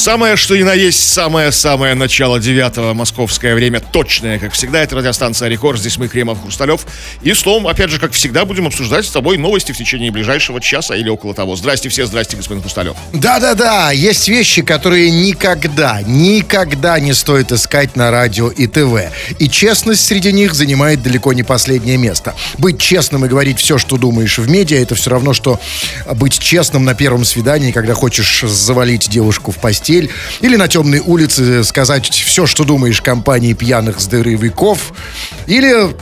Самое, что ни на есть, самое-самое начало 9 московское время, точное, как всегда, это радиостанция «Рекорд», здесь мы, Кремов, Хрусталев. И, словом, опять же, как всегда, будем обсуждать с тобой новости в течение ближайшего часа или около того. Здрасте все, здрасте, господин Хрусталев. Да-да-да, есть вещи, которые никогда, никогда не стоит искать на радио и ТВ. И честность среди них занимает далеко не последнее место. Быть честным и говорить все, что думаешь в медиа, это все равно, что быть честным на первом свидании, когда хочешь завалить девушку в постель, постель или на темной улице сказать все, что думаешь компании пьяных здоровяков, или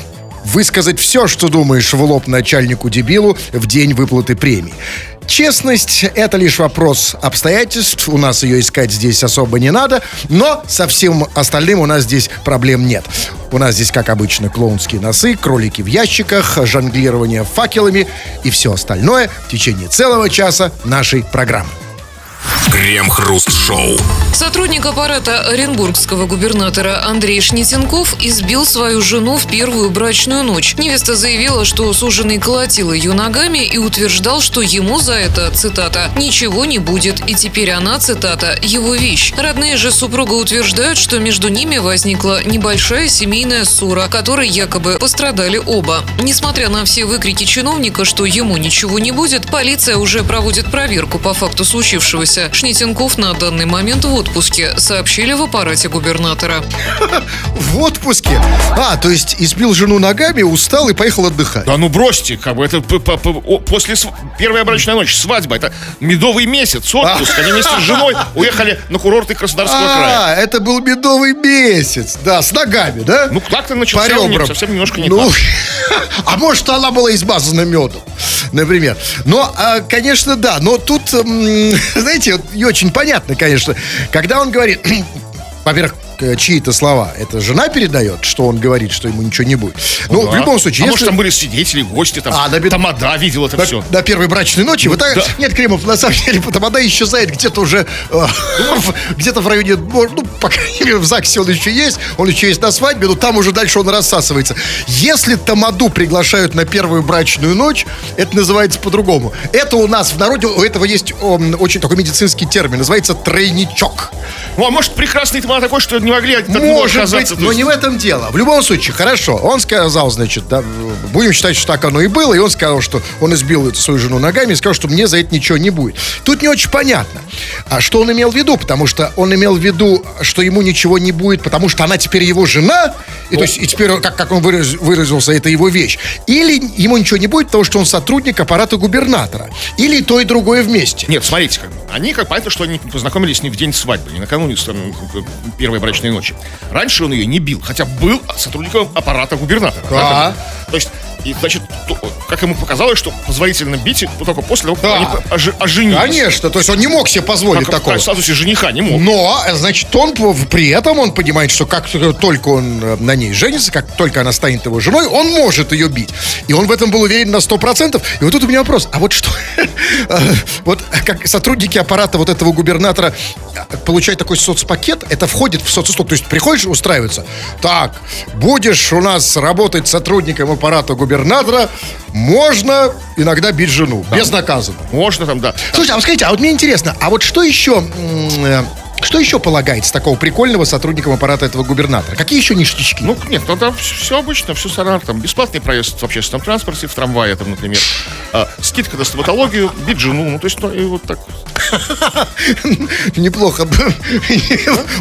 высказать все, что думаешь в лоб начальнику-дебилу в день выплаты премии. Честность – это лишь вопрос обстоятельств. У нас ее искать здесь особо не надо. Но со всем остальным у нас здесь проблем нет. У нас здесь, как обычно, клоунские носы, кролики в ящиках, жонглирование факелами и все остальное в течение целого часа нашей программы. Крем-хруст-шоу. Сотрудник аппарата оренбургского губернатора Андрей Шнитенков избил свою жену в первую брачную ночь. Невеста заявила, что суженый колотил ее ногами и утверждал, что ему за это, цитата, «ничего не будет». И теперь она, цитата, «его вещь». Родные же супруга утверждают, что между ними возникла небольшая семейная ссора, которой якобы пострадали оба. Несмотря на все выкрики чиновника, что ему ничего не будет, полиция уже проводит проверку по факту случившегося. Шнитенков на данный момент в отпуске, сообщили в аппарате губернатора. В отпуске? А, то есть избил жену ногами, устал и поехал отдыхать. Да ну бросьте, как бы это после первой брачной ночи, свадьба, это медовый месяц, отпуск. Они вместе с женой уехали на курорты Краснодарского края. А, это был медовый месяц, да, с ногами, да? Ну, как-то начался совсем немножко не ну. А может, она была измазана медом, например. Но, а, конечно, да, но тут, знаете, и очень понятно, конечно, когда он говорит, во-первых, чьи-то слова. Это жена передает, что он говорит, что ему ничего не будет. Ну, да. в любом случае, а если... может, там были свидетели, гости, там, а, на... тамада видел это на, все. На первой брачной ночи. Вот так... да. Нет, Кремов, на самом деле, тамада исчезает где-то уже, э, где-то в районе, ну, по крайней мере, в ЗАГСе он еще есть, он еще есть на свадьбе, но там уже дальше он рассасывается. Если тамаду приглашают на первую брачную ночь, это называется по-другому. Это у нас в народе, у этого есть о, очень такой медицинский термин, называется тройничок. Ну, а может, прекрасный тамада такой, что не могли может быть, но не в этом дело. В любом случае, хорошо. Он сказал, значит, да, будем считать, что так оно и было. И он сказал, что он избил свою жену ногами и сказал, что мне за это ничего не будет. Тут не очень понятно, а что он имел в виду, потому что он имел в виду, что ему ничего не будет, потому что она теперь его жена, и, то есть, и теперь, как, как он выраз, выразился, это его вещь. Или ему ничего не будет, потому что он сотрудник аппарата губернатора. Или то и другое вместе. Нет, смотрите, как, они, как понятно, что они познакомились не в день свадьбы, не накануне первой брачной ночи. Раньше он ее не бил, хотя был сотрудником аппарата губернатора. Да. То есть и, значит, как ему показалось, что позволительно бить только после того, как да. они ожи- оженились. Конечно, то есть он не мог себе позволить как, такого. В статусе жениха не мог. Но, значит, он при этом, он понимает, что как только он э, на ней женится, как только она станет его женой, он может ее бить. И он в этом был уверен на 100%. И вот тут у меня вопрос, а вот что, э, вот как сотрудники аппарата вот этого губернатора э, получают такой соцпакет, это входит в соцуслуг. То есть приходишь устраиваться, так, будешь у нас работать сотрудником аппарата губернатора, можно иногда бить жену. Да. Безнаказанно. Можно там, да. Слушайте, а вот скажите, а вот мне интересно, а вот что еще... Что еще полагается такого прикольного сотрудникам аппарата этого губернатора? Какие еще ништячки? Ну, нет, ну там все обычно, все стандартно. Там бесплатный проезд в общественном транспорте, в трамвае, там, например. А, скидка на стоматологию, бить жену, ну, то есть, ну, и вот так. Неплохо.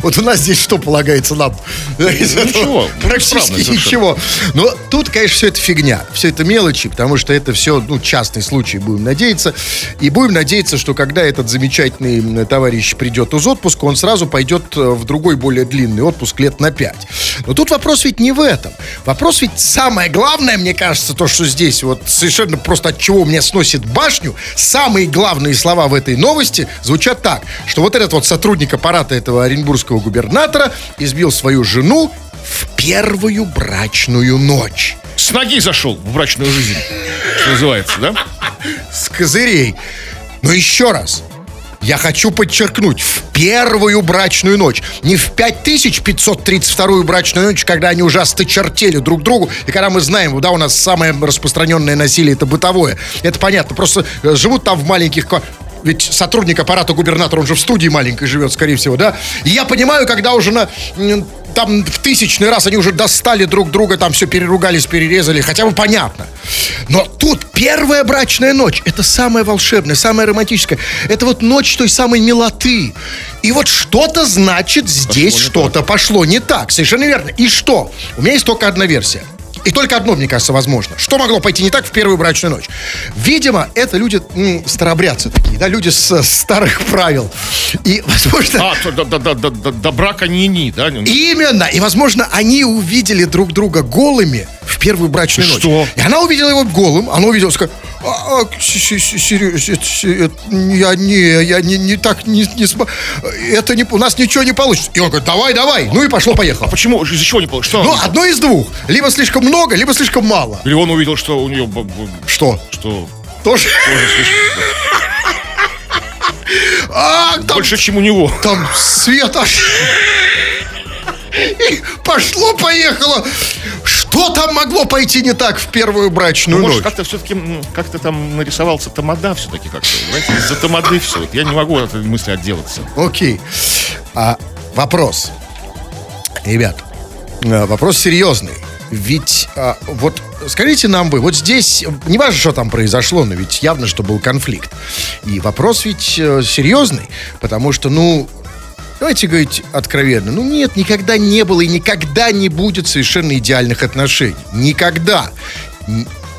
Вот у нас здесь что полагается нам? Ничего. Практически ничего. Но тут, конечно, все это фигня. Все это мелочи, потому что это все, ну, частный случай, будем надеяться. И будем надеяться, что когда этот замечательный товарищ придет из отпуска, он сразу пойдет э, в другой, более длинный отпуск лет на пять. Но тут вопрос ведь не в этом. Вопрос ведь самое главное, мне кажется, то, что здесь вот совершенно просто от чего меня сносит башню, самые главные слова в этой новости звучат так, что вот этот вот сотрудник аппарата этого оренбургского губернатора избил свою жену в первую брачную ночь. С ноги зашел в брачную жизнь, что называется, да? С козырей. Но еще раз, я хочу подчеркнуть, в первую брачную ночь. Не в 5532 брачную ночь, когда они уже осточертели друг другу, и когда мы знаем, да, у нас самое распространенное насилие это бытовое. Это понятно, просто э, живут там в маленьких ведь сотрудник аппарата губернатора, он же в студии маленькой живет, скорее всего, да? И я понимаю, когда уже на там в тысячный раз они уже достали друг друга, там все переругались, перерезали, хотя бы понятно. Но тут первая брачная ночь, это самая волшебная, самая романтическая. Это вот ночь той самой милоты. И вот что-то значит здесь что-то пошло не так. Совершенно верно. И что? У меня есть только одна версия. И только одно, мне кажется, возможно. Что могло пойти не так в первую брачную ночь? Видимо, это люди м, старобрядцы такие, да, люди с, старых правил. И, возможно... А, до, до, до, до, до брака не-ни, да? Именно. И, возможно, они увидели друг друга голыми в первую брачную ночь. Что? И она увидела его голым, она увидела, сказала, а, а, я не, я не, не так не, не см... это не, у нас ничего не получится. И он говорит, давай, давай, ну и пошло-поехало. А почему, из-за чего не получится? Ну, одно из двух, либо слишком много, либо слишком мало. Или он увидел, что у нее... Что? Что? Тоже? Тоже слишком... А, там, Больше, чем у него. Там света. И пошло-поехало. Что там могло пойти не так в первую брачную ну, ночь? Может, как-то все-таки, как-то там нарисовался тамада все-таки как-то. Знаете, из-за тамады все. Вот я не могу от этой мысли отделаться. Окей. А, вопрос. Ребят, э, вопрос серьезный. Ведь а, вот скажите нам вы, вот здесь, не важно, что там произошло, но ведь явно, что был конфликт. И вопрос ведь э, серьезный, потому что, ну, давайте говорить откровенно, ну нет, никогда не было и никогда не будет совершенно идеальных отношений. Никогда.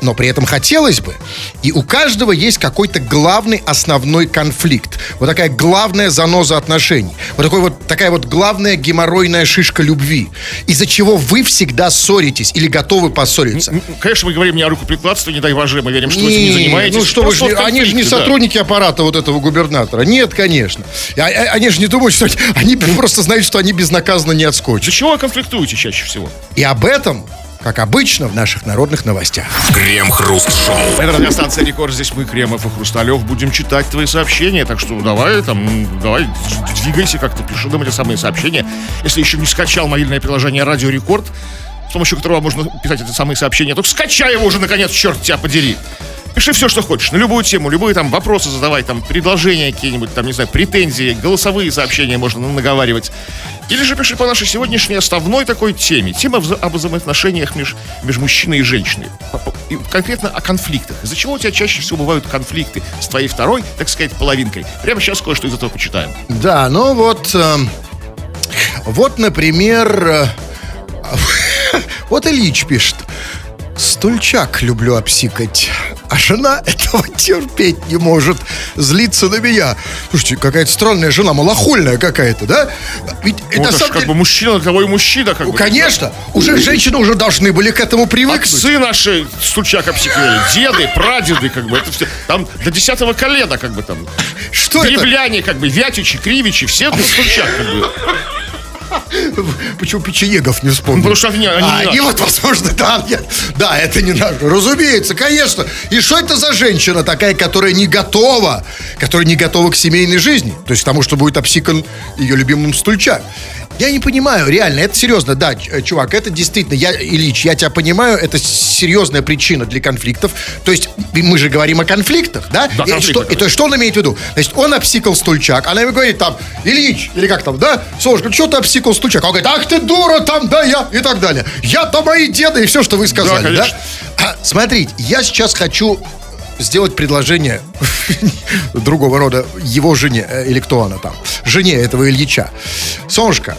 Но при этом хотелось бы. И у каждого есть какой-то главный основной конфликт. Вот такая главная заноза отношений. Вот, такой вот такая вот главная геморройная шишка любви. Из-за чего вы всегда ссоритесь или готовы поссориться. Конечно, мы говорим не о рукоприкладстве, не дай боже, мы верим, что вы этим не занимаетесь. Ну что вы же, они же не да. сотрудники аппарата вот этого губернатора. Нет, конечно. А, а, они же не думают, что они просто знают, что они безнаказанно не отскочат. За чего вы конфликтуете чаще всего? И об этом как обычно в наших народных новостях. Крем-хруст-шоу. Это радиостанция Рекорд. Здесь мы, Кремов и Хрусталев, будем читать твои сообщения. Так что давай там, давай, двигайся как-то, пиши нам эти самые сообщения. Если еще не скачал мобильное приложение Радио Рекорд, с помощью которого можно писать эти самые сообщения, то скачай его уже, наконец, черт тебя подери. Пиши все, что хочешь, на любую тему, любые там вопросы задавай, там предложения какие-нибудь, там, не знаю, претензии, голосовые сообщения можно наговаривать. Или же пиши по нашей сегодняшней основной такой теме. Тема об взаимоотношениях между мужчиной и женщиной. И конкретно о конфликтах. Из-за чего у тебя чаще всего бывают конфликты с твоей второй, так сказать, половинкой. Прямо сейчас кое-что из этого почитаем. Да, ну вот... Э, вот, например... Э, вот Ильич пишет. Стульчак люблю обсикать. А жена этого терпеть не может. Злиться на меня. Слушайте, какая-то странная жена, малохольная какая-то, да? Ведь ну, это, это как деле... бы мужчина, того и мужчина, как ну, бы. Конечно. Уже женщины уже должны были к этому привыкнуть. Отцы наши стульчак обсикивали. Деды, прадеды, как бы. Это все. Там до десятого колена, как бы там. Что Кривляне, как бы, Вятичи, Кривичи, все стульчак, как бы. Почему печенегов не вспомнил? Потому что они, они а, не и вот, возможно, да, нет. да, это не надо. Разумеется, конечно. И что это за женщина такая, которая не готова, которая не готова к семейной жизни? То есть к тому, что будет обсикан ее любимым стульчак. Я не понимаю, реально, это серьезно, да, э, чувак, это действительно, я, Ильич, я тебя понимаю, это серьезная причина для конфликтов. То есть мы же говорим о конфликтах, да? Да, и, что, и то есть что он имеет в виду? Значит, он обсикал стульчак, она ему говорит там, Ильич, или как там, да, Солнышко, что ты обсикал стульчак? Он говорит, ах ты дура там, да, я, и так далее. Я-то мои деды, и все, что вы сказали, да? да? А, смотрите, я сейчас хочу сделать предложение другого рода его жене, э, или кто она там, жене этого Ильича. Солнышко,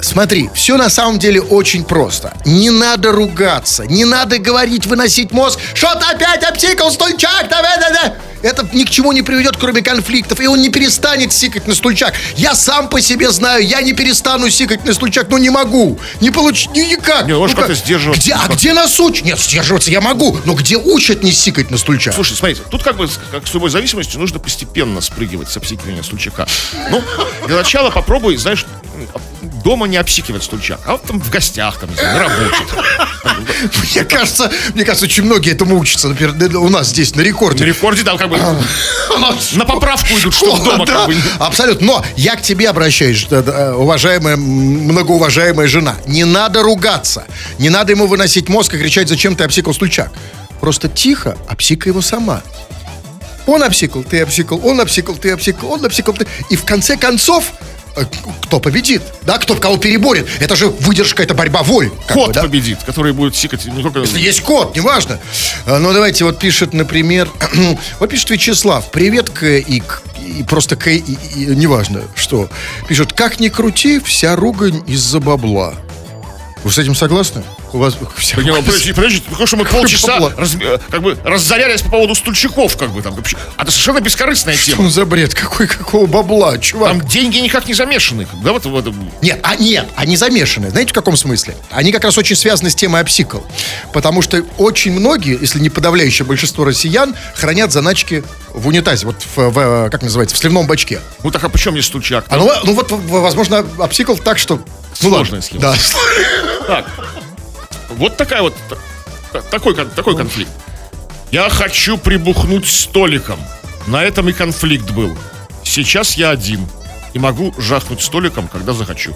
Смотри, все на самом деле очень просто. Не надо ругаться, не надо говорить, выносить мозг. Что ты опять обтикал стульчак? Давай, давай, давай. Это ни к чему не приведет, кроме конфликтов. И он не перестанет сикать на стульчак. Я сам по себе знаю, я не перестану сикать на стульчак, но не могу. Не получить, ни, никак. Не, ну, как-то сдерживаться. Где, а где нас учат? Нет, сдерживаться я могу, но где учат не сикать на стульчак? Слушай, смотрите, тут как бы, как с любой зависимостью, нужно постепенно спрыгивать с обсикивания стульчака. Ну, для начала попробуй, знаешь, дома не обсикивать стульчак, а вот там в гостях, там, на работе. Мне кажется, мне кажется, очень многие этому учатся. Например, у нас здесь на На рекорде. рекорде там как бы на поправку идут, что дома как бы. Абсолютно. Но я к тебе обращаюсь, э, э, уважаемая, многоуважаемая жена. Не надо ругаться. Не надо ему выносить мозг и кричать, зачем ты обсикал стульчак. Просто тихо обсикай его сама. Он обсикал, ты обсикал, он обсикал, ты обсикал, он обсикал, ты... И в конце концов, кто победит? Да, кто кого переборет? Это же выдержка, это борьба воль. бы, Кот да? победит, который будет сикать не только... Если есть код, неважно. А, Ну, давайте, вот пишет, например, вот пишет Вячеслав, привет, К и, и просто К, и, и- неважно, что. Пишет, как ни крути, вся ругань из-за бабла. Вы с этим согласны? У вас вся Не, ну, ругань- Подожди, подожди, потому что мы полчаса раз- э, как бы разорялись по поводу стульчиков, как бы там. А это совершенно бескорыстная Что тема. он за бред? Какой, какого бабла, чувак? Там деньги никак не замешаны. Да, вот в этом. Нет, а нет, они замешаны. Знаете, в каком смысле? Они как раз очень связаны с темой обсикл. Потому что очень многие, если не подавляющее большинство россиян, хранят заначки в унитазе, вот в, в, как называется, в сливном бачке. Ну так а почем мне стульчак? А ну, ну вот, возможно, обсикл так, что... Ну, Сложная ладно. схема. Да. Так. Вот такая вот та- та- такой, такой конфликт. Я хочу прибухнуть столиком. На этом и конфликт был. Сейчас я один. И могу жахнуть столиком, когда захочу.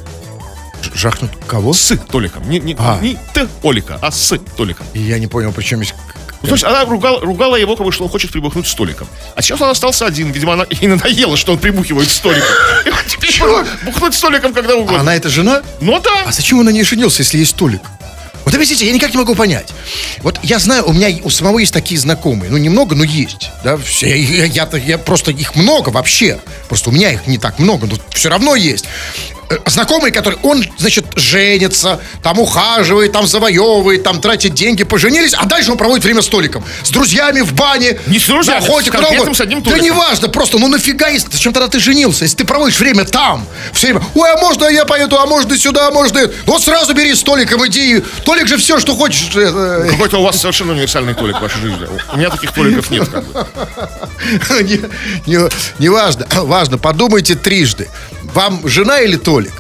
Жахнуть кого? С толиком. Не, не, А. не Т Олика, а с толиком. И Я не понял, причем есть... Ну, то есть она ругала, ругала его, как бы, что он хочет прибухнуть столиком. А сейчас он остался один. Видимо, она ей надоело, что он прибухивает столиком. И он теперь Чего? бухнуть столиком когда А угодно. она это жена? Ну да. А зачем он на ней женился, если есть столик? Вот объясните, я никак не могу понять. Вот я знаю, у меня у самого есть такие знакомые. Ну, немного, но есть. Да, все, я, я, я просто их много вообще. Просто у меня их не так много, но все равно есть. Э, Знакомый, который, он, значит, женится, там ухаживает, там завоевывает, там тратит деньги, поженились, а дальше он проводит время столиком. С друзьями в бане. Не с друзьями, на охоте, с конкретным, с одним Да Толиком. неважно, просто, ну нафига, если, зачем тогда ты женился, если ты проводишь время там, все время, ой, а можно я поеду, а можно сюда, а можно Вот сразу бери столиком, иди. Толик же все, что хочешь. э, Какой-то у вас совершенно универсальный толик в вашей жизни. У меня таких толиков нет. Как бы. не, не, не важно, важно, подумайте трижды. Вам жена или Толик?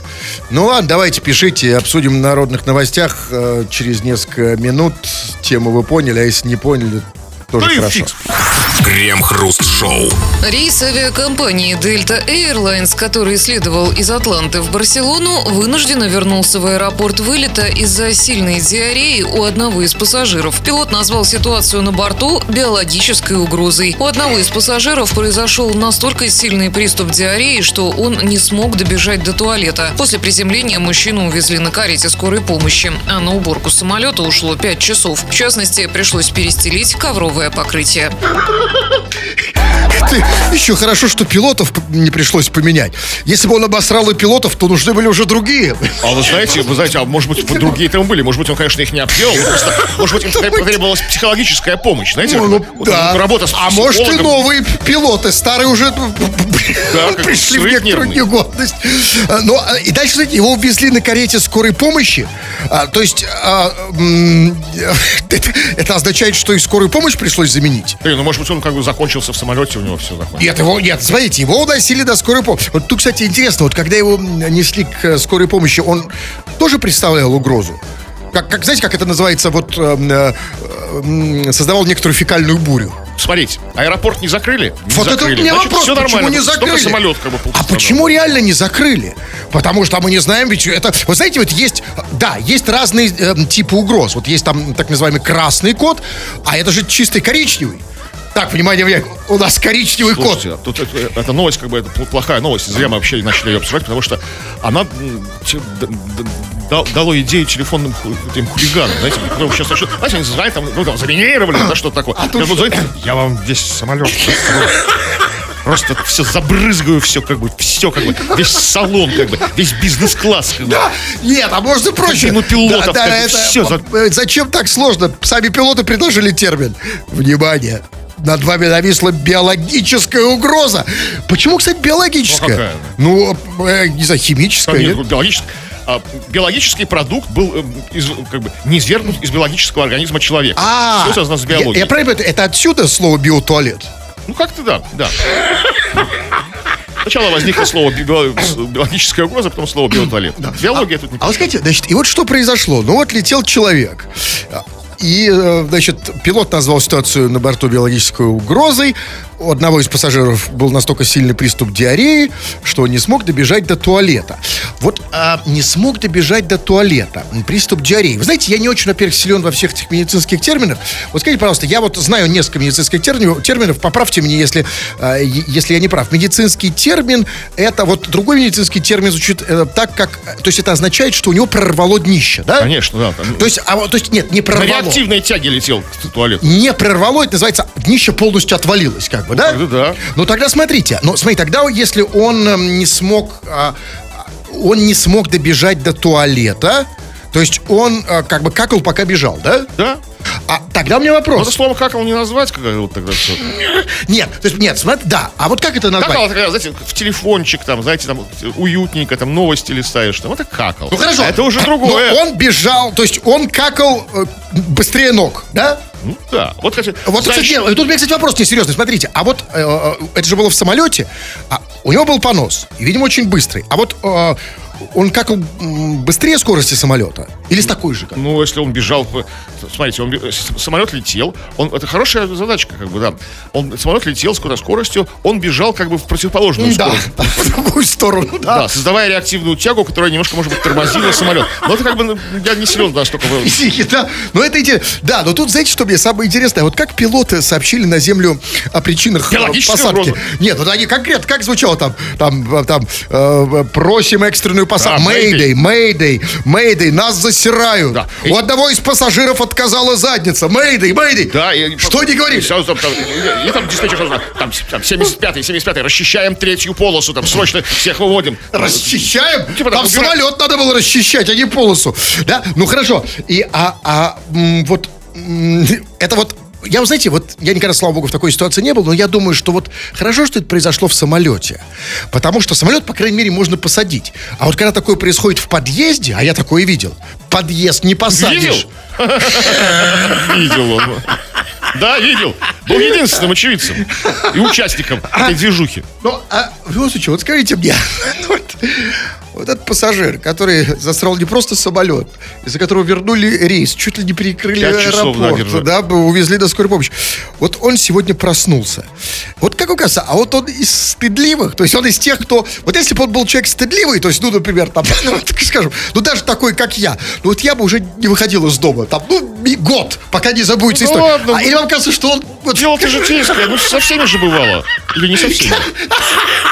Ну ладно, давайте пишите, обсудим в народных новостях э, через несколько минут. Тему вы поняли, а если не поняли, тоже и хорошо. Крем-хруст-шоу. Рейс авиакомпании Delta Airlines, который следовал из Атланты в Барселону, вынужденно вернулся в аэропорт вылета из-за сильной диареи у одного из пассажиров. Пилот назвал ситуацию на борту биологической угрозой. У одного из пассажиров произошел настолько сильный приступ диареи, что он не смог добежать до туалета. После приземления мужчину увезли на карете скорой помощи, а на уборку самолета ушло 5 часов. В частности, пришлось перестелить ковровое покрытие. Ты, еще хорошо, что пилотов не пришлось поменять. Если бы он обосрал и пилотов, то нужны были уже другие. А вы знаете, вы знаете, а может быть, другие там были. Может быть, он, конечно, их не обделал. но Просто, может быть, им потребовалась психологическая помощь. Знаете, Ну, ну, вот да. работа с а может и новые пилоты, старые уже ну, как пришли в некоторую нервный. негодность. А, Ну, а, и дальше, знаете, его увезли на карете скорой помощи. А, то есть, а, это, это означает, что и скорую помощь пришлось заменить. Блин, ну, может быть, он как бы закончился в самолете, у него все закончилось. Нет, его, нет, смотрите, его уносили до скорой помощи. Вот тут, кстати, интересно, вот когда его несли к э, скорой помощи, он тоже представлял угрозу? Как, как знаете, как это называется, вот э, м, создавал некоторую фекальную бурю. Смотрите, аэропорт не закрыли? Не Вот это у закрыли. меня Значит, вопрос, все почему нормально. не закрыли? самолет как бы а почему реально не закрыли? Потому что мы не знаем, ведь это... Вы знаете, вот есть... Да, есть разные эм, типы угроз. Вот есть там так называемый красный код, а это же чистый коричневый. Так, внимание, внимание, у нас коричневый. Слушайте, тут это, эта новость, как бы, это пл- плохая новость. Зря мы вообще начали ее обсуждать, потому что она дало идею телефонным ху- этим хулиганам, знаете, которые сейчас начнут, знаете, они звонят, там, ну, там, заминировали, да, что-то такое. А тут звоню, я вам здесь самолет. Просто все забрызгаю, все как бы, все как бы, весь салон как бы, весь бизнес-класс как бы. Да, нет, а может и проще. Кабину пилотов, Да, да, как бы, это- э, Зачем так сложно? Сами пилоты предложили термин. Внимание. Над вами нависла биологическая угроза. Почему, кстати, биологическая? Ну, Ну, э, не знаю, химическая. Нет, биологический, а, биологический продукт был э, из, как бы, не извергнут из биологического организма человека. А, Все связано с я, биологией. я правильно понимаю, это отсюда слово биотуалет? Ну, как-то да, да. Сначала возникло слово би- био- биологическая угроза, потом слово биотуалет. Биология тут не А вот скажите, значит, и вот что произошло? Ну вот летел человек. И, э, значит, пилот назвал ситуацию на борту биологической угрозой. У одного из пассажиров был настолько сильный приступ диареи, что он не смог добежать до туалета. Вот а, не смог добежать до туалета. Приступ диареи. Вы знаете, я не очень, во-первых, силен во всех этих медицинских терминах. Вот скажите, пожалуйста, я вот знаю несколько медицинских терминов, терминов поправьте меня, если, а, если я не прав. Медицинский термин, это вот другой медицинский термин звучит э, так, как... То есть это означает, что у него прорвало днище, да? Конечно, да. там То есть, а, то есть нет, не на прорвало. реактивной тяге летел к туалету. Не прорвало, это называется, днище полностью отвалилось, как бы, да? тогда да. Ну тогда смотрите, ну смотри, тогда если он эм, не смог, а, он не смог добежать до туалета, то есть он а, как бы какал, пока бежал, да? Да? А тогда у меня Ну, вопрос. это слово какал не назвать, как вот тогда все. Нет, то есть нет, смотри, да. А вот как это назвать? Какал, это, знаете, в телефончик там, знаете, там уютненько, там новости листаешь, там, это какал. Ну хорошо. А это уже Но другое. он бежал, то есть он какал э, быстрее ног, да? Ну, да. Вот, кстати, Вот, знаешь, кстати, нет, тут у меня, кстати, вопрос несерьезный. Смотрите, а вот э, э, это же было в самолете, а у него был понос, и, видимо, очень быстрый. А вот э, он как быстрее скорости самолета? Или с такой же? Как? Ну, если он бежал, смотрите, он, самолет летел, он, это хорошая задачка, как бы, да. Он, самолет летел с какой-то скоростью, он бежал как бы в противоположную Да, скорость. в другую сторону, Да, да. создавая реактивную тягу, которая немножко, может быть, тормозила самолет. Но это как бы, ну, я не силен настолько в... Психи, да. Но это идея. Да, но тут, знаете, что мне самое интересное? Вот как пилоты сообщили на Землю о причинах э, посадки? угрозы. Нет, вот они конкретно, как звучало там? Там, э, там э, просим экстренную посадку. Да, Мэйдэй, Мэйдэй, нас засирают. Да. У одного из пассажиров отказала задница. Мэйдэй, Мэйдэй. Да, и, Что не говоришь? И, сразу там, там, и, и там диспетчер там, там 75-й, 75-й, расчищаем третью полосу, там срочно всех выводим. Расчищаем? типа Там так, убира- самолет надо было расчищать, а не полосу. Да? Ну хорошо. И а, а вот это вот. Я, вы знаете, вот я никогда, слава богу, в такой ситуации не был, но я думаю, что вот хорошо, что это произошло в самолете. Потому что самолет, по крайней мере, можно посадить. А вот когда такое происходит в подъезде, а я такое видел, подъезд не посадишь. Видел? Он. Да, видел. Был единственным очевидцем и участником этой движухи. Ну, а, в любом случае, вот скажите мне, ну вот, этот пассажир, который засрал не просто самолет, из-за которого вернули рейс, чуть ли не перекрыли аэропорт, да, увезли на скорую помощь. Вот он сегодня проснулся. Вот как кажется, а вот он из стыдливых, то есть он из тех, кто... Вот если бы он был человек стыдливый, то есть, ну, например, там, ну, так скажем, ну, даже такой, как я, ну, вот я бы уже не выходил из дома, там, ну, год, пока не забудется Ну, история. ладно, а, ну- или вам кажется, что он... Вот, Дело-то житейское, ну со всеми же бывало. Или не со всеми?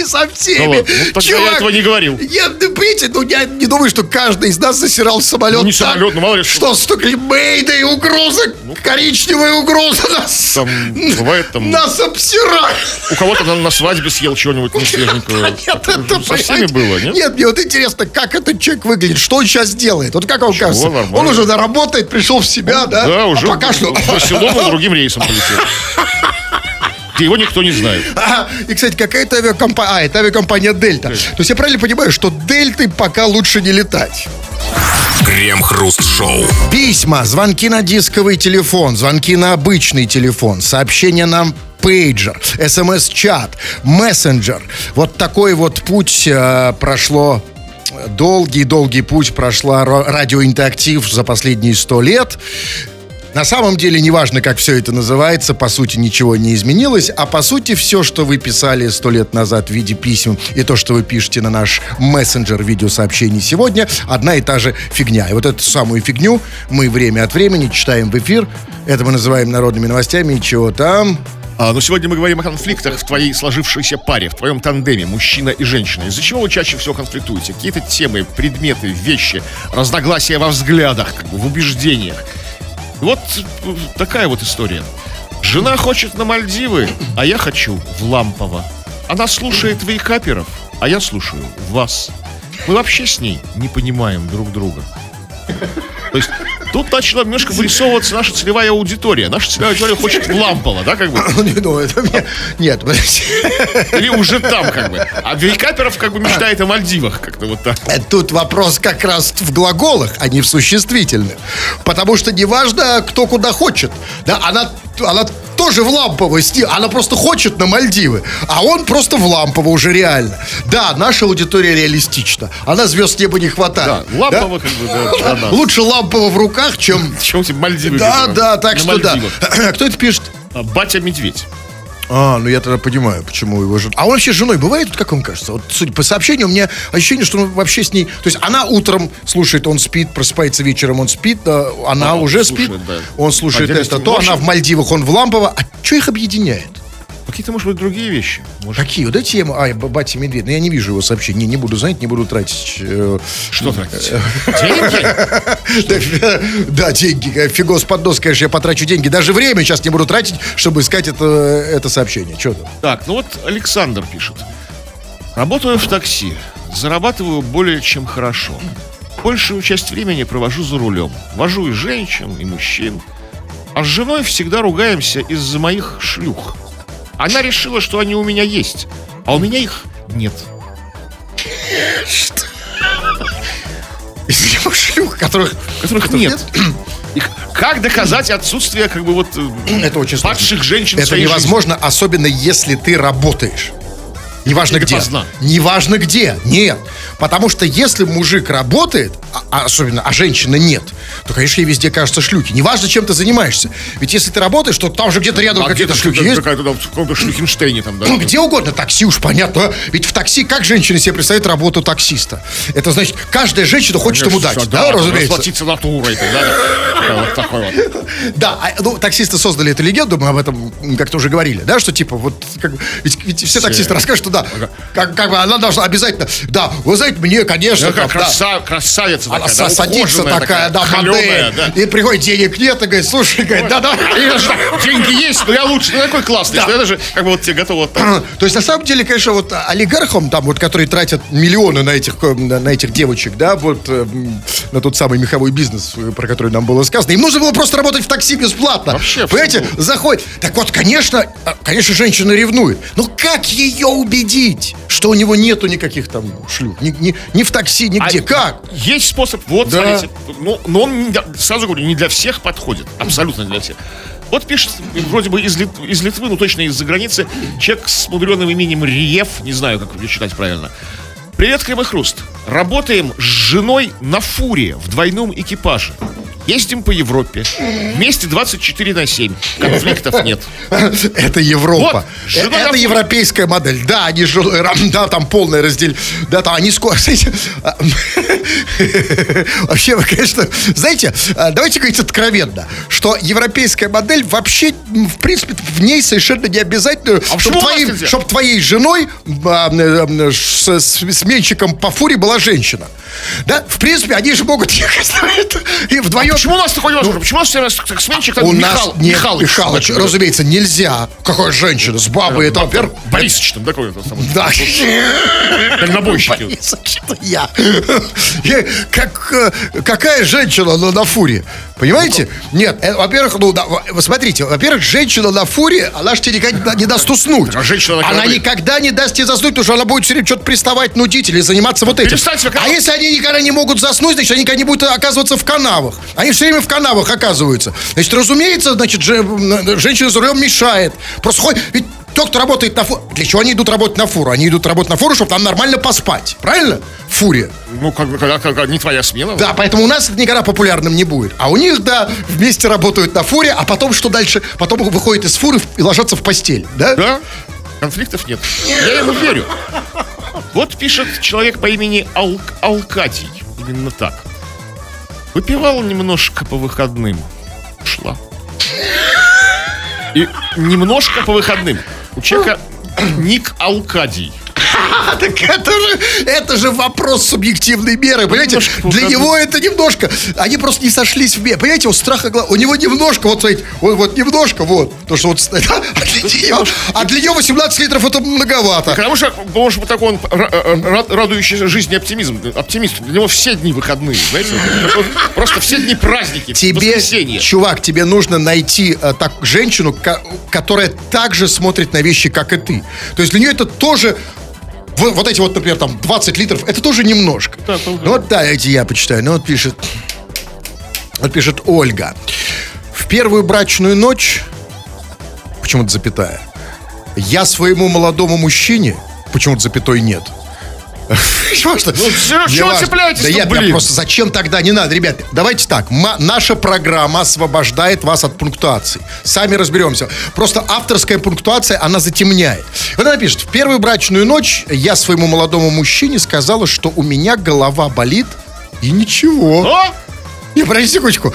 Не со всеми. Да ладно, ну, тогда я этого не говорил. Я, ну, понимаете, ну, я не думаю, что каждый из нас засирал самолет Ну, не так, самолет, ну, мало ли что. Ну, что столько мейда и угроза, коричневая угроза нас, Там бывает там... нас обсирают. У кого-то на, на свадьбе съел чего-нибудь несвеженького. Нет, это, Со всеми было, нет? Нет, мне вот интересно, как этот человек выглядит, что он сейчас делает. Вот как вам кажется? Он уже работает, пришел в себя, да? Да, уже А пока что... Барселону другим рейсом полетел. Его никто не знает. Ага. И, кстати, какая-то авиакомпания... А, это авиакомпания «Дельта». То есть я правильно понимаю, что «Дельтой» пока лучше не летать. Крем-хруст-шоу. Письма, звонки на дисковый телефон, звонки на обычный телефон, сообщения нам пейджер, смс-чат, мессенджер. Вот такой вот путь э, прошло долгий-долгий путь прошла ро- радиоинтерактив за последние сто лет. На самом деле, неважно, как все это называется, по сути, ничего не изменилось, а по сути, все, что вы писали сто лет назад в виде писем, и то, что вы пишете на наш мессенджер видеосообщений сегодня, одна и та же фигня. И вот эту самую фигню мы время от времени читаем в эфир, это мы называем народными новостями, и чего там... А, но сегодня мы говорим о конфликтах в твоей сложившейся паре, в твоем тандеме, мужчина и женщина. Из-за чего вы чаще всего конфликтуете? Какие-то темы, предметы, вещи, разногласия во взглядах, как бы, в убеждениях. Вот э, такая вот история. Жена хочет на Мальдивы, а я хочу в Лампово. Она слушает вейкаперов, а я слушаю вас. Мы вообще с ней не понимаем друг друга. То есть тут начала немножко вырисовываться наша целевая аудитория. Наша целевая аудитория хочет в Лампово, да, как бы? Ну, это мне... Нет, подождите. Или уже там, как бы. А вейкаперов как бы мечтает о Мальдивах, как-то вот так. Э, Тут вопрос как раз в глаголах, а не в существительных. Потому что неважно, кто куда хочет. Да, она она тоже в Лампово сни- Она просто хочет на Мальдивы. А он просто в Лампово уже реально. Да, наша аудитория реалистична. Она звезд неба не Да, хватает. лампово как бы, да, для нас. Лучше Лампово в руках, чем... Чем Мальдивы? Да, да, так на что да. Кто это пишет? А, Батя Медведь. А, ну я тогда понимаю, почему его жена. А он вообще с женой бывает, вот как вам кажется? Вот, судя по сообщению, у меня ощущение, что он вообще с ней. То есть она утром слушает, он спит, просыпается вечером, он спит, а она А, уже слушает, спит, да. он слушает Отдельно это, то она в Мальдивах, он в Лампово. А что их объединяет? Какие-то, может быть, другие вещи. Может, Какие? Вот эти ему. А, батя Медведь. Ну, я не вижу его сообщений. Не, не буду, знаете, не буду тратить. э, что тратить? Деньги? Да, деньги. э, Фигос под нос, конечно, я потрачу деньги. Даже время сейчас не буду тратить, чтобы искать это, это сообщение. Что там? Так, ну вот Александр пишет. Работаю в такси. Зарабатываю более чем хорошо. Большую часть времени провожу за рулем. Вожу и женщин, и мужчин. А с женой всегда ругаемся из-за моих шлюх. Она решила, что они у меня есть, а у меня их нет. Из него шлюх, которых... Которых нет. И как доказать отсутствие как бы вот э, Это очень падших женщин Это невозможно, особенно если ты работаешь. Неважно где. поздно. Неважно где. Нет. Потому что если мужик работает, а- а особенно, а женщины нет, то, конечно, ей везде кажутся шлюхи. Неважно, чем ты занимаешься. Ведь если ты работаешь, то там же где-то рядом. А какие-то где-то шлюхи есть. какая-то там в каком-то Шлюхенштейне там, да? Ну, где угодно, такси уж понятно. а? Ведь в такси, как женщина себе представляет работу таксиста? Это значит, каждая женщина хочет ему дать, Всё, да, разумеется? Расплатиться натурой, да. Вот такой вот. Да, а, ну, таксисты создали эту легенду, мы об этом как-то уже говорили, да, что типа вот, как, ведь, ведь все таксисты расскажут, что да, как, как бы она должна обязательно, да, вы знаете, мне, конечно, Ну, как там, да, краса- красавица она такая, да, са- садится ухоженная такая, да, модель, да. и приходит, денег нет, и говорит, слушай, говорит, да, да. И даже так, деньги есть, но я лучше, ну такой классный, Да. что я даже как бы вот тебе готов вот так. То есть, на самом деле, конечно, вот олигархам, там, вот, которые тратят миллионы на этих, на этих девочек, да, вот, э, м, на тот самый меховой бизнес, э, про который нам было сказано, им нужно было просто работать в такси бесплатно. Вообще, Понимаете, заходит. Так вот, конечно, э, конечно, женщина ревнует. Но как ее убедить, что у него нету никаких там шлюх? Ни, ни- ни в такси, нигде. А как? Есть способ, вот, Да. смотрите, ну, но он, для- сразу говорю, не для всех подходит, абсолютно не для всех. Вот пишет, вроде бы из, Лит- из Литвы, ну точно из-за границы, человек с мудреным именем Риев, не знаю, как читать правильно. Привет, Крем и Хруст. Работаем с женой на фуре в двойном экипаже. Ездим по Европе. Вместе 24 на 7. Конфликтов нет. Это Европа. Вот, Э, Это европейская модель. Да, они же, э, да, там полное раздель. Да, там они скоро, а, вообще, вы, конечно, знаете, а, давайте говорить откровенно, что европейская модель вообще, в принципе, в ней совершенно не обязательно, А чтобы твоим- нельзя? чтоб твоей женой, а, э, с- с- сменщиком по фуре была женщина. Да, в принципе, они же могут ехать и вдвоем Почему у нас такой невозможно? Почему у нас все раз как сменщик там у Михал- нас нет, Михалыч, Михалыч, например? разумеется, нельзя. Какая женщина с бабой, это, во-первых, Борисович там такой вот самый. да. Дальнобойщики. Борисович, это я. Как, э, какая женщина на, на фуре? Понимаете? Нет, э, во-первых, ну, да, смотрите, во-первых, женщина на фуре, она же тебе никогда не даст уснуть. А женщина на Она никогда не даст тебе заснуть, потому что она будет все время что-то приставать, нудить или заниматься вот этим. А если они никогда не могут заснуть, значит, они никогда не будут оказываться в канавах. Они все время в канавах оказываются. Значит, разумеется, значит, же- женщина за рулем мешает. Просто ходит... Ведь тот, кто работает на фуру... Для чего они идут работать на фуру? Они идут работать на фуру, чтобы там нормально поспать. Правильно? В фуре. Ну, как бы, когда, когда не твоя смена. Да, поэтому у нас это никогда популярным не будет. А у них, да, вместе работают на фуре, а потом что дальше? Потом выходят из фуры и ложатся в постель, да? Да? Конфликтов нет. Я ему верю. Вот пишет человек по имени Ал- Алкадий. Именно так. Выпивал немножко по выходным. Шла. И немножко по выходным. У человека ник Алкадий. А, так это же, это же вопрос субъективной меры, понимаете? Немножко Для него это немножко, они просто не сошлись в мере, понимаете, у страха гла- у него немножко, вот смотрите, вот, вот немножко, вот, то что вот, а для, а него 18 литров это многовато. Потому что, потому что такой он ра- ра- радующий жизни оптимизм. Оптимист. Для него все дни выходные. Знаете, просто все дни праздники. Тебе, воскресенье. чувак, тебе нужно найти э, так, женщину, ко- которая также смотрит на вещи, как и ты. То есть для нее это тоже вот, вот эти вот, например, там 20 литров, это тоже немножко. Да, ну вот да, эти я почитаю. Ну вот пишет, вот пишет Ольга. В первую брачную ночь почему-то запятая. Я своему молодому мужчине, почему-то запятой нет. Ну, всё, Не чего важно. цепляетесь-то, Да я, блин? просто зачем тогда не надо, ребят? Давайте так. наша программа освобождает вас от пунктуации. Сами разберемся. Просто авторская пунктуация, она затемняет. Вот она пишет: в первую брачную ночь я своему молодому мужчине сказала, что у меня голова болит и ничего. Не, подожди секундочку.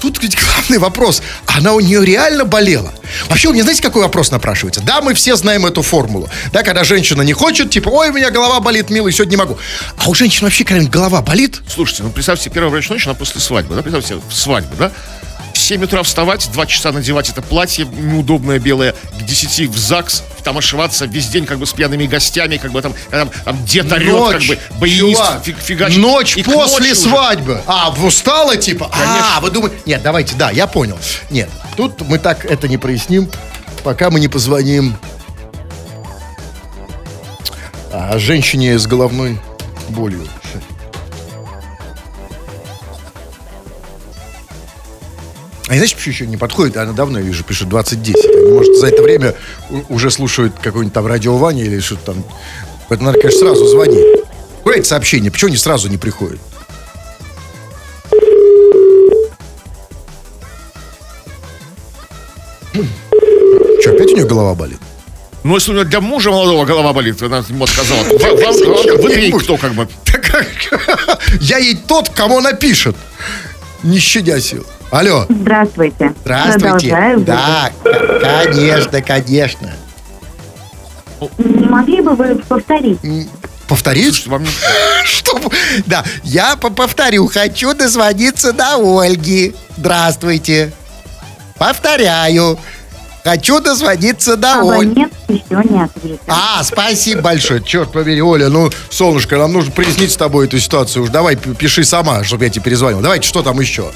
Тут ведь главный вопрос. Она у нее реально болела? Вообще, у меня знаете, какой вопрос напрашивается? Да, мы все знаем эту формулу. Да, когда женщина не хочет, типа, ой, у меня голова болит, милый, сегодня не могу. А у женщин вообще когда-нибудь голова болит? Слушайте, ну представьте, первая брачная ночь, она после свадьбы, да? Представьте свадьба, да? В 7 утра вставать, 2 часа надевать это платье неудобное белое, к 10 в ЗАГС, там ошиваться весь день как бы с пьяными гостями, как бы там, там, там дед орет, как бы баянист фиг- фигачит. Ночь И после уже. свадьбы. А, устала, типа? А, Конечно. вы думаете... Нет, давайте, да, я понял. Нет, тут мы так это не проясним, пока мы не позвоним а, женщине с головной болью. А не знаете, почему еще не подходит? Она давно, я вижу, пишет 2010. Они, может, за это время уже слушают какой-нибудь там радио Ваня или что-то там. Поэтому надо, конечно, сразу звонить. Какое это сообщение? Почему они сразу не приходят? Что, опять у нее голова болит? Ну, если у нее для мужа молодого голова болит, она ему сказала. Вам, вы ей кто как бы? Я ей тот, кому она пишет. Не щадя сил. Алло. Здравствуйте. Продолжаю. Да, к- конечно, конечно. Не могли бы вы повторить? Повторить? Слушайте, вам Что? Да, я по- повторю. Хочу дозвониться до Ольги. Здравствуйте. Повторяю. Хочу дозвониться до Ольги. Абонент еще не ответил. А, спасибо большое. Черт побери, Оля, ну, солнышко, нам нужно прояснить с тобой эту ситуацию. Уж давай пиши сама, чтобы я тебе перезвонил. Давайте, что там еще?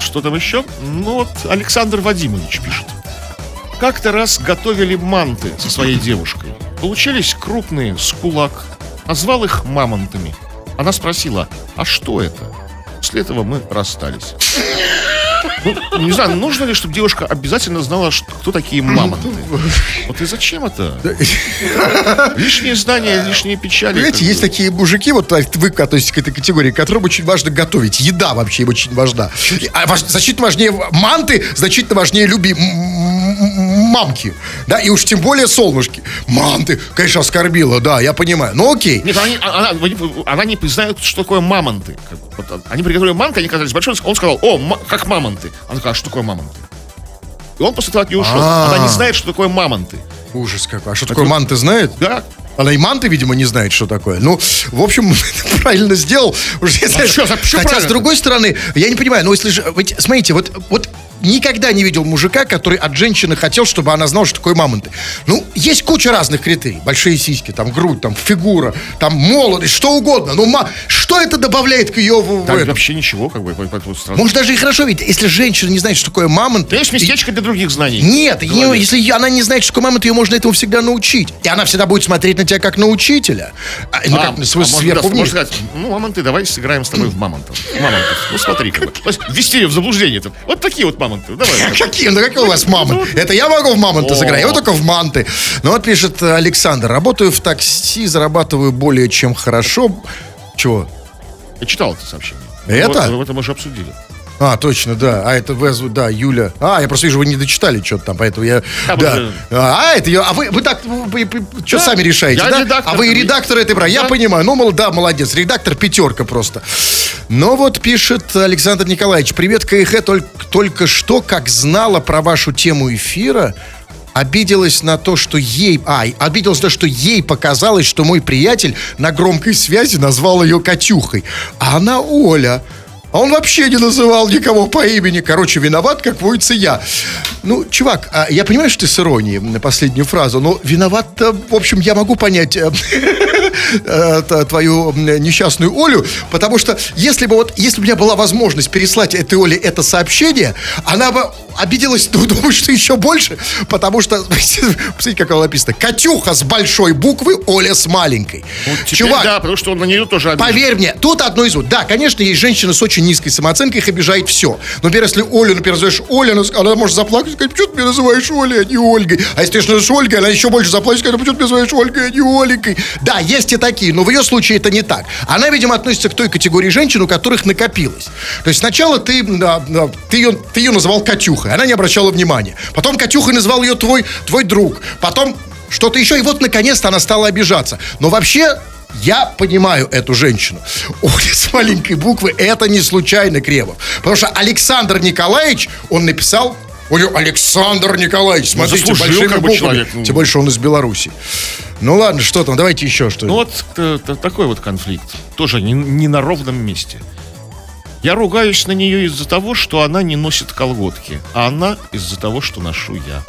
Что там еще? Ну вот Александр Вадимович пишет. Как-то раз готовили манты со своей девушкой. Получились крупные, с кулак. Назвал их мамонтами. Она спросила, а что это? После этого мы расстались. Ну, не знаю, нужно ли, чтобы девушка обязательно знала, что- кто такие мамонты? Вот и зачем это? Лишние знания, лишние печали. Понимаете, бы. есть такие мужики, вот вы относитесь к этой категории, которым очень важно готовить. Еда вообще им очень важна. А важ- значительно важнее манты, значительно важнее люби мамки. Да, и уж тем более солнышки. Манты, конечно, оскорбила, да, я понимаю. Ну окей. Нет, она, не- она, она не знает, что такое мамонты. Вот они приготовили манты, они казались большой, он сказал, о, как мамонты. Она сказала, что такое мамонты? И он после этого от нее ушел. А. Она не знает, что такое мамонты. Ужас какой. А что такое манты знает? Да? Она и манты, видимо, не знает, что такое. Ну, в общем, правильно сделал. Уж я знаю, чё, за- чё Хотя, с правильно-то? другой стороны, я не понимаю, ну, если же... ведь, смотрите, вот, вот никогда не видел мужика, который от женщины хотел, чтобы она знала, что такое мамонты. Ну, есть куча разных критерий. Большие сиськи, там, грудь, там, фигура, там, молодость, что угодно. Ну, ма... что это добавляет к ее... в- в Так, это? вообще ничего, как бы, по- по- по- сразу. Может, даже и хорошо, ведь если женщина не знает, что такое мамонт... Да есть местечко для других знаний. Нет, ее- если она не знает, что такое мамонт, ее можно этому всегда научить. И она всегда будет смотреть на тебя как на учителя. А, ну, А, как, а с- может, сверху да, сказать, ну, мамонты, давай сыграем с тобой в мамонтов. Мамонтов. Ну, смотри, как бы. То есть ввести ее в заблуждение. -то. Вот такие вот мамонты. Давай. Какие? Ну какие у вас мамонт? Это я могу в мамонта О. сыграть, я вот только в манты. Ну вот пишет Александр. Работаю в такси, зарабатываю более чем хорошо. Чего? Я читал это сообщение. Это? Вот, это мы же обсудили. А, точно, да. А это вы, озву- да, Юля. А, я просто вижу, вы не дочитали что-то там, поэтому я... А, да. вот, э, А, это я... А вы, вы так, что Да, сами решаете, я да? редактор, а вы и редактор этой. Я Да. понимаю. Ну, мол, да, молодец. Редактор пятерка просто. Но вот пишет Александр Николаевич. Привет, КХ. Только, только что, как знала про вашу тему эфира, обиделась на то, что ей... А, обиделась на то, что ей показалось, что мой приятель на громкой связи назвал ее Катюхой. А она Оля. А он вообще не называл никого по имени. Короче, виноват, как водится, я. Ну, чувак, а я понимаю, что ты с иронией на последнюю фразу, но виноват, в общем, я могу понять э, э, твою несчастную Олю, потому что если бы вот, если бы у меня была возможность переслать этой Оле это сообщение, она бы обиделась, ну, думаю, что еще больше, потому что, посмотрите, как оно написано. Катюха с большой буквы, Оля с маленькой. Вот теперь Чувак, да, потому что он на нее тоже обижен. Поверь мне, тут одно из. Да, конечно, есть женщины с очень низкой самооценкой, их обижает все. Но, например, если Олю, например, называешь Оля, она, она может заплакать сказать, почему ты меня называешь Олей, а не Ольгой? А если ты называешь Ольгой, она еще больше заплачет скажет, почему ты меня называешь Ольгой, а не Оленькой? Да, есть и такие, но в ее случае это не так. Она, видимо, относится к той категории женщин, у которых накопилось. То есть сначала ты, ты, ее, ты ее называл Катюхой, она не обращала внимания. Потом Катюхой назвал ее твой, твой друг. Потом что-то еще, и вот наконец-то она стала обижаться. Но вообще я понимаю эту женщину. Оля с маленькой буквы это не случайно Кремов. Потому что Александр Николаевич, он написал Ой, Александр Николаевич, смотрите, заслужил большими как бы буквами. человек, ну. Тем что он из Беларуси. Ну ладно, что там, давайте еще что Ну вот э, такой вот конфликт. Тоже не, не на ровном месте. Я ругаюсь на нее из-за того, что она не носит колготки, а она из-за того, что ношу я.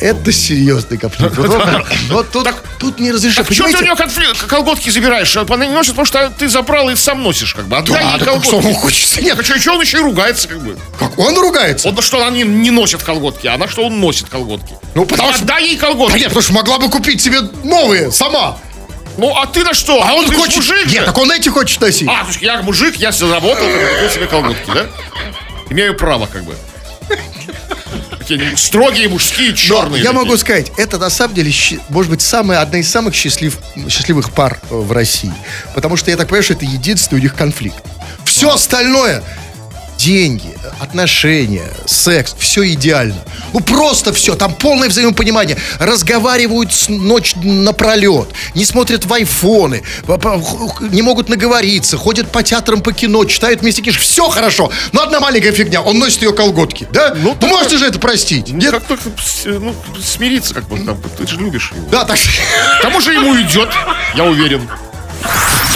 Это серьезный конфликт. Вот, вот, вот тут, тут не разрешаю. Так что ты у нее конфликт, колготки забираешь? Она не носит, потому что ты забрал и сам носишь, как бы. Отдай Да, ей так что колготки. он хочет? Нет, Так что, он еще и ругается, как бы. как он ругается? Он что она не, не носит колготки, а она что он носит колготки. Ну, потому что- Отдай ей Да колготки. нет, потому что могла бы купить себе новые сама. Ну, а ты на что? А он Ты хочет... мужик же. Нет, так он эти хочет носить. А, слушай, я мужик, я себе заработал, купил себе колготки, да? Имею право, как бы. Такие строгие мужские, Но черные. я такие. могу сказать, это на самом деле, может быть, самая, одна из самых счастлив, счастливых пар э, в России. Потому что я так понимаю, что это единственный у них конфликт. Все остальное, деньги, отношения, секс, все идеально. Ну просто все, там полное взаимопонимание. Разговаривают с ночь напролет, не смотрят в айфоны, не могут наговориться, ходят по театрам, по кино, читают вместе книжки. Все хорошо, но одна маленькая фигня, он носит ее колготки, да? Ну, так- можете же это простить? Ну, Нет? как только ну, смириться, как бы, там, ты же любишь его. Да, так К тому же ему идет, я уверен.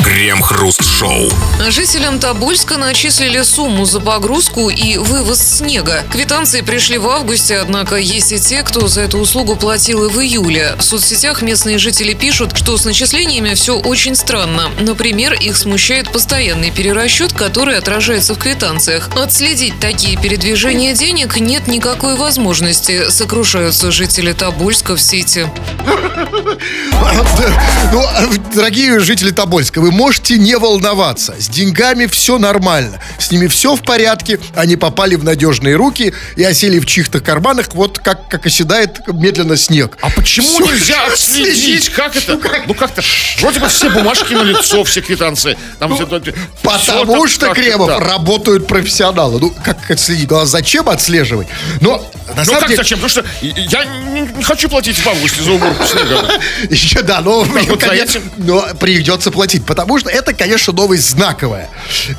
Крем-хруст-шоу. Жителям Тобольска начислили сумму за погрузку и вывоз снега. Квитанции пришли в августе, однако есть и те, кто за эту услугу платил и в июле. В соцсетях местные жители пишут, что с начислениями все очень странно. Например, их смущает постоянный перерасчет, который отражается в квитанциях. Отследить такие передвижения денег нет никакой возможности, сокрушаются жители Тобольска в сети. Дорогие жители Тобольска, вы можете не волноваться. С деньгами все нормально. С ними все в порядке. Они попали в надежные руки и осели в чьих-то карманах, вот как, как оседает медленно снег. А почему Всё нельзя отследить? Как это? Ну как-то. Вроде бы все бумажки на лицо, все квитанции. Там это- всё Потому так- что, так- Кремов, да. работают профессионалы. Ну, как отследить? Ну, а зачем отслеживать? Но, на Ну самом как деле... зачем? Потому что я не, хочу платить в августе за уборку снега. Еще да, но, вот за конечно, но придется платить, потому что это, конечно, новость знаковая.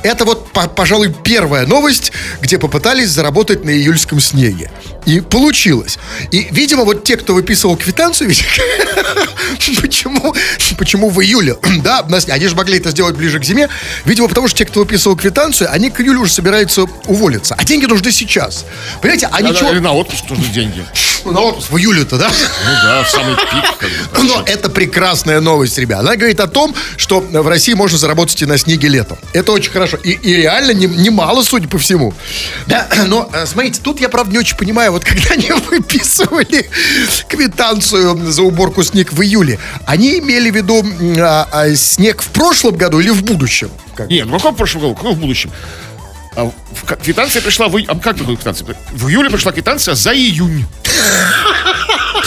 Это вот, по- пожалуй, первая новость, где попытались заработать на июльском снеге. И получилось. И, видимо, вот те, кто выписывал квитанцию, ведь почему, почему в июле, да, они же могли это сделать ближе к зиме, видимо, потому что те, кто выписывал квитанцию, они к июлю уже собираются уволиться, а деньги нужны сейчас. Понимаете, а Да, ничего... Или на отпуск нужны деньги. Ну, отпуск в июле-то, да? Ну да, в самый пик. Но это прекрасная новость, ребят. Она говорит о том, что в России можно заработать и на снеге летом. Это очень хорошо. И, и реально не- немало, судя по всему. Да, но, э, смотрите, тут я, правда, не очень понимаю, вот когда они выписывали квитанцию за уборку снег в июле, они имели в виду а, а, снег в прошлом году или в будущем? Как? Нет, ну каком в прошлом году, каком в будущем? А в- квитанция пришла в а как такое квитанция? В июле пришла квитанция за июнь.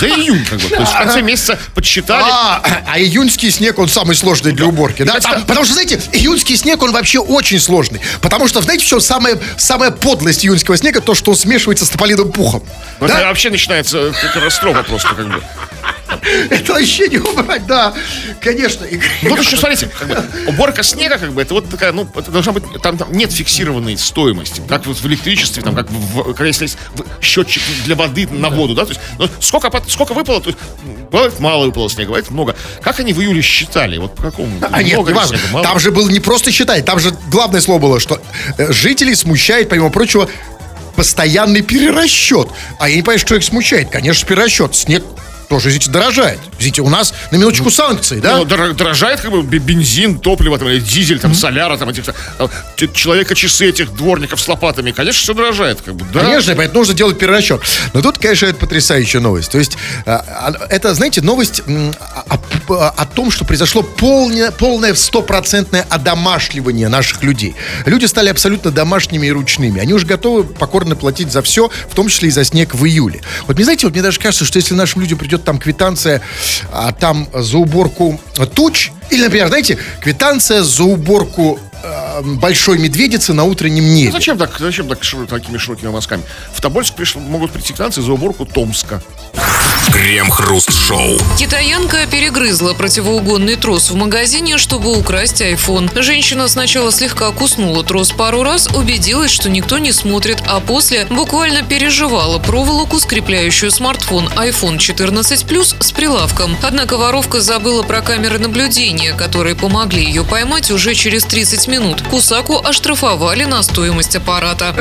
За июнь, как бы. То есть в конце месяца подсчитали. А, а июньский снег, он самый сложный для уборки, да? Там- потому что, знаете, июньский снег, он вообще очень сложный. Потому что, знаете, в чем самая, самая подлость июньского снега? То, что он смешивается с тополиным пухом. Ну, Да? Это вообще начинается катастрофа просто, как бы. Это вообще не убрать, да. Конечно. Ну, вот еще смотрите, как бы, уборка снега, как бы, это вот такая, ну, это должна быть, там, там нет фиксированной стоимости, как вот в электричестве, там, как в, как если есть счетчик для воды на воду, да, то есть, ну, сколько, сколько выпало, то есть, бывает мало выпало снега, бывает много. Как они в июле считали, вот по какому? А нет, не важно. снега? Там же было не просто считать, там же главное слово было, что э, жителей смущает, помимо прочего, постоянный перерасчет. А я не понимаю, что их смущает. Конечно, перерасчет. Снег тоже, извините, дорожает. Извините, у нас на минуточку санкции, да? Ну, дор- дорожает как бы бе- бензин, топливо, там, или дизель, там, соляра, там, этих, там, ч- человека-часы этих дворников с лопатами. Конечно, все дорожает, как бы, да. Конечно, поэтому нужно делать перерасчет. Но тут, конечно, это потрясающая новость. То есть, а, а, это, знаете, новость о, о- о том, что произошло полное, полное стопроцентное одомашливание наших людей. Люди стали абсолютно домашними и ручными. Они уже готовы покорно платить за все, в том числе и за снег в июле. Вот мне, знаете, вот мне даже кажется, что если нашим людям придет там квитанция, а там за уборку туч, или, например, знаете, квитанция за уборку э, большой медведицы на утреннем Ну, небе. зачем так, зачем так такими широкими мазками? В Тобольск пришли, могут прийти квитанции за уборку Томска. Крем-хруст-шоу. Китаянка перегрызла противоугонный трос в магазине, чтобы украсть iPhone. Женщина сначала слегка куснула трос пару раз, убедилась, что никто не смотрит, а после буквально переживала проволоку, скрепляющую смартфон iPhone 14 Plus с прилавком. Однако воровка забыла про камеры наблюдения, которые помогли ее поймать уже через 30 минут. Кусаку оштрафовали на стоимость аппарата.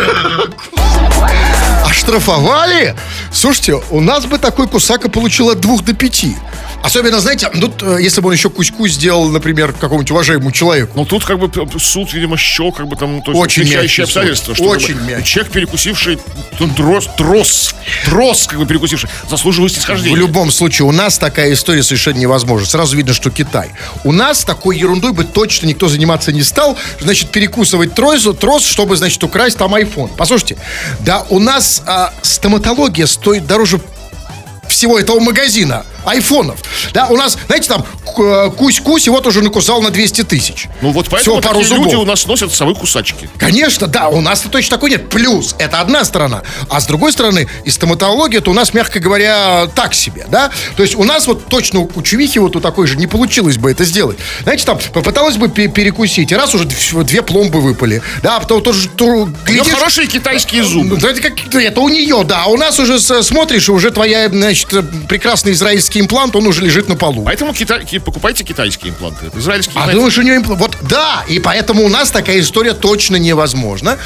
Оштрафовали? Слушайте, у нас бы такой кусака получил от двух до пяти. Особенно, знаете, ну, т- э, если бы он еще куську сделал, например, какому-нибудь уважаемому человеку. Но тут как бы п- суд, видимо, счел как бы там то есть, Очень мягкий обстоятельства. что, как Очень бы, мягкий. Человек, перекусивший ну, трос, трос, трос, как бы перекусивший, заслуживает В снисхождения. любом случае, у нас такая история совершенно невозможна. Сразу видно, что Китай. У нас такой ерундой бы точно никто заниматься не стал. Значит, перекусывать трос, трос чтобы, значит, украсть там iPhone. Послушайте, да у нас а, стоматология стоит дороже всего этого магазина айфонов. Да, у нас, знаете, там э, кусь-кусь, и вот уже накусал на 200 тысяч. Ну вот поэтому Всего пару такие люди зубов. у нас носят совы кусачки. Конечно, да, у нас-то точно такой нет. Плюс, это одна сторона. А с другой стороны, и стоматология-то у нас, мягко говоря, так себе, да? То есть у нас вот точно у Чувихи вот у такой же не получилось бы это сделать. Знаете, там попыталась бы пе- перекусить, и раз уже две пломбы выпали, да, а потом тоже то, У него глядишь, хорошие китайские зубы. да, это, как, это у нее, да. А у нас уже смотришь, уже твоя, значит, э, прекрасный израильский имплант, он уже лежит на полу. Поэтому китай- ки- покупайте китайские импланты. Это Израильские А знаете, думаешь, у нее импл- Вот да, и поэтому у нас такая история точно невозможна.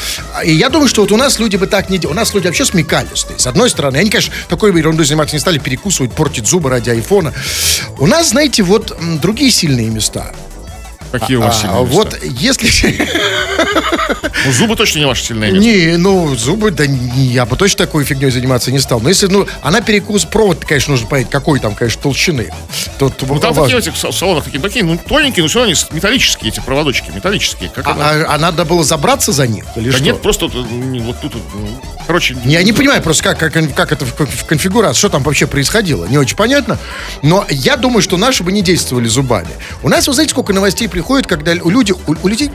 И я думаю, что вот у нас люди бы так не делали. У нас люди вообще смекалистые. С одной стороны, они, конечно, такой бы ерундой заниматься не стали, перекусывать, портить зубы ради айфона. У нас, знаете, вот другие сильные места. Какие у вас А, сильные места? вот если... Ну, зубы точно не ваше сильное место. Не, ну, зубы, да не, я бы точно такой фигней заниматься не стал. Но если, ну, она перекус, провод, конечно, нужно понять, какой там, конечно, толщины. Тут Ну, там важно. такие в салонах такие, такие, ну, тоненькие, но все равно они металлические, эти проводочки, металлические. Как А, она? а- а надо было забраться за них? Или Да что? нет, просто вот, м, вот тут, вот, м, короче... Я не понимаю просто, как, как, как это в конфигурации, что там вообще происходило. Не очень понятно. Но я думаю, что наши бы не действовали зубами. У нас, вы знаете, сколько новостей приходит, когда у люди, у, у людей,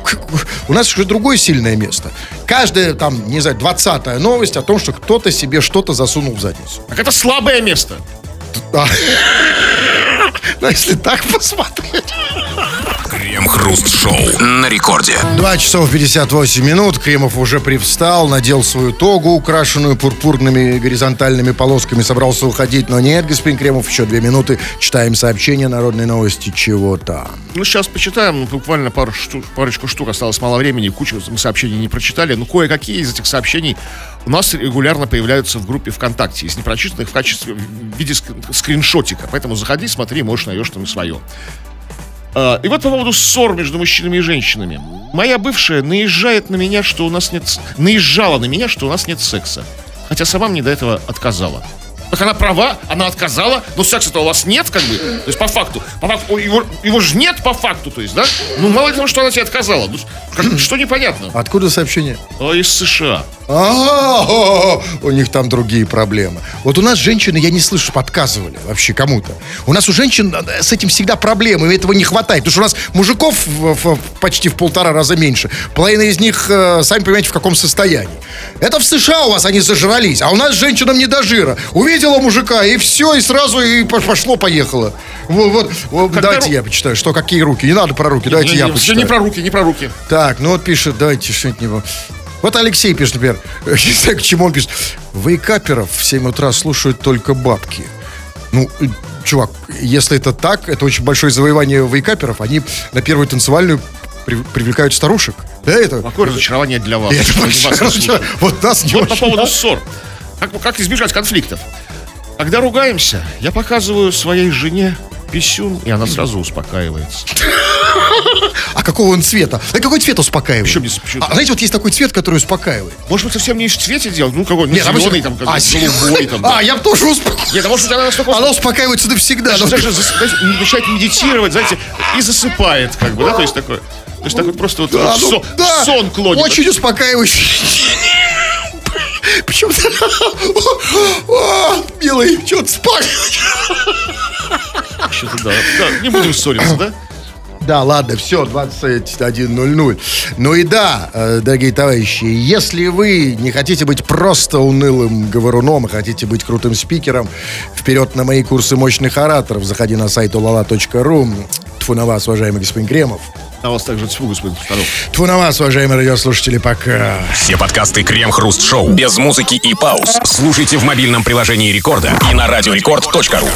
у нас уже другое сильное место. Каждая там, не знаю, двадцатая новость о том, что кто-то себе что-то засунул в задницу. Так это слабое место. А. Ну, если так посмотреть. Крем-хруст-шоу на рекорде. 2 часов 58 минут. Кремов уже привстал, надел свою тогу, украшенную пурпурными горизонтальными полосками, собрался уходить. Но нет, господин Кремов, еще две минуты. Читаем сообщение народной новости. Чего там? Ну, сейчас почитаем, ну, буквально пару штук, парочку штук, осталось мало времени, кучу мы сообщений не прочитали, но кое-какие из этих сообщений у нас регулярно появляются в группе ВКонтакте, если не прочитаны их в качестве, в виде ск- скриншотика, поэтому заходи, смотри, можешь найдешь там и свое. А, И вот по поводу ссор между мужчинами и женщинами. Моя бывшая наезжает на меня, что у нас нет... Наезжала на меня, что у нас нет секса. Хотя сама мне до этого отказала. Так она права, она отказала, но секса-то у вас нет, как бы. То есть по факту. По факту о, его, его же нет по факту, то есть, да? Ну, мало того, что она тебе отказала. Ну, как- что непонятно? Откуда сообщение? А, из США. А, у них там другие проблемы. Вот у нас женщины, я не слышу, чтоб отказывали вообще кому-то. У нас у женщин э, с этим всегда проблемы, и этого не хватает. Потому что у нас мужиков почти в полтора раза меньше. Половина из них, э, сами понимаете, в каком состоянии. Это в США у вас они зажрались, а у нас женщинам не до жира. Увидела мужика, и все, и сразу и по- пошло-поехало. Вот, вот, вот, Когда давайте ру- я почитаю, что какие руки. Не надо про руки, давайте Не, я не, почитаю. не про руки, не про руки. Так, ну вот пишет, давайте что-нибудь не... Вот Алексей пишет, например, не знаю, к чему он пишет. Вейкаперов в 7 утра слушают только бабки. Ну, э, чувак, если это так, это очень большое завоевание вейкаперов. Они на первую танцевальную при- привлекают старушек. Да, это... Какое разочарование для вас. это большое разочарование. Вот нас не Вот по очень, поводу да? ссор. Как, как избежать конфликтов? Когда ругаемся, я показываю своей жене писюн, и она сразу успокаивается. А какого он цвета? А какой цвет успокаивает? Почему без- почему- А, знаете, вот есть такой цвет, который успокаивает. Может быть, совсем не в цвете делать, ну какой, ну, Нет, зеленый, обычно- там, а, какой-то голубой, там, да. А, я бы тоже успокаиваюсь. Нет, а может она настолько... Она успокаивается навсегда. даже, даже начинает медитировать, знаете, и засыпает, как бы, да, то есть такое... То есть такой просто вот Да, в ну, сон, да, сон клонит. Очень успокаивающий. Почему-то... Милый, что ты спать? Что-то да, не будем ссориться, да? Да, ладно, все, 21.00. Ну и да, э, дорогие товарищи, если вы не хотите быть просто унылым говоруном, а хотите быть крутым спикером, вперед на мои курсы мощных ораторов. Заходи на сайт ulala.ru. Тьфу на вас, уважаемый господин Кремов. А вас также тьфу, господин Старов. Тьфу на вас, уважаемые радиослушатели, пока. Все подкасты Крем-Хруст Шоу без музыки и пауз. Слушайте в мобильном приложении Рекорда и на радиорекорд.ру.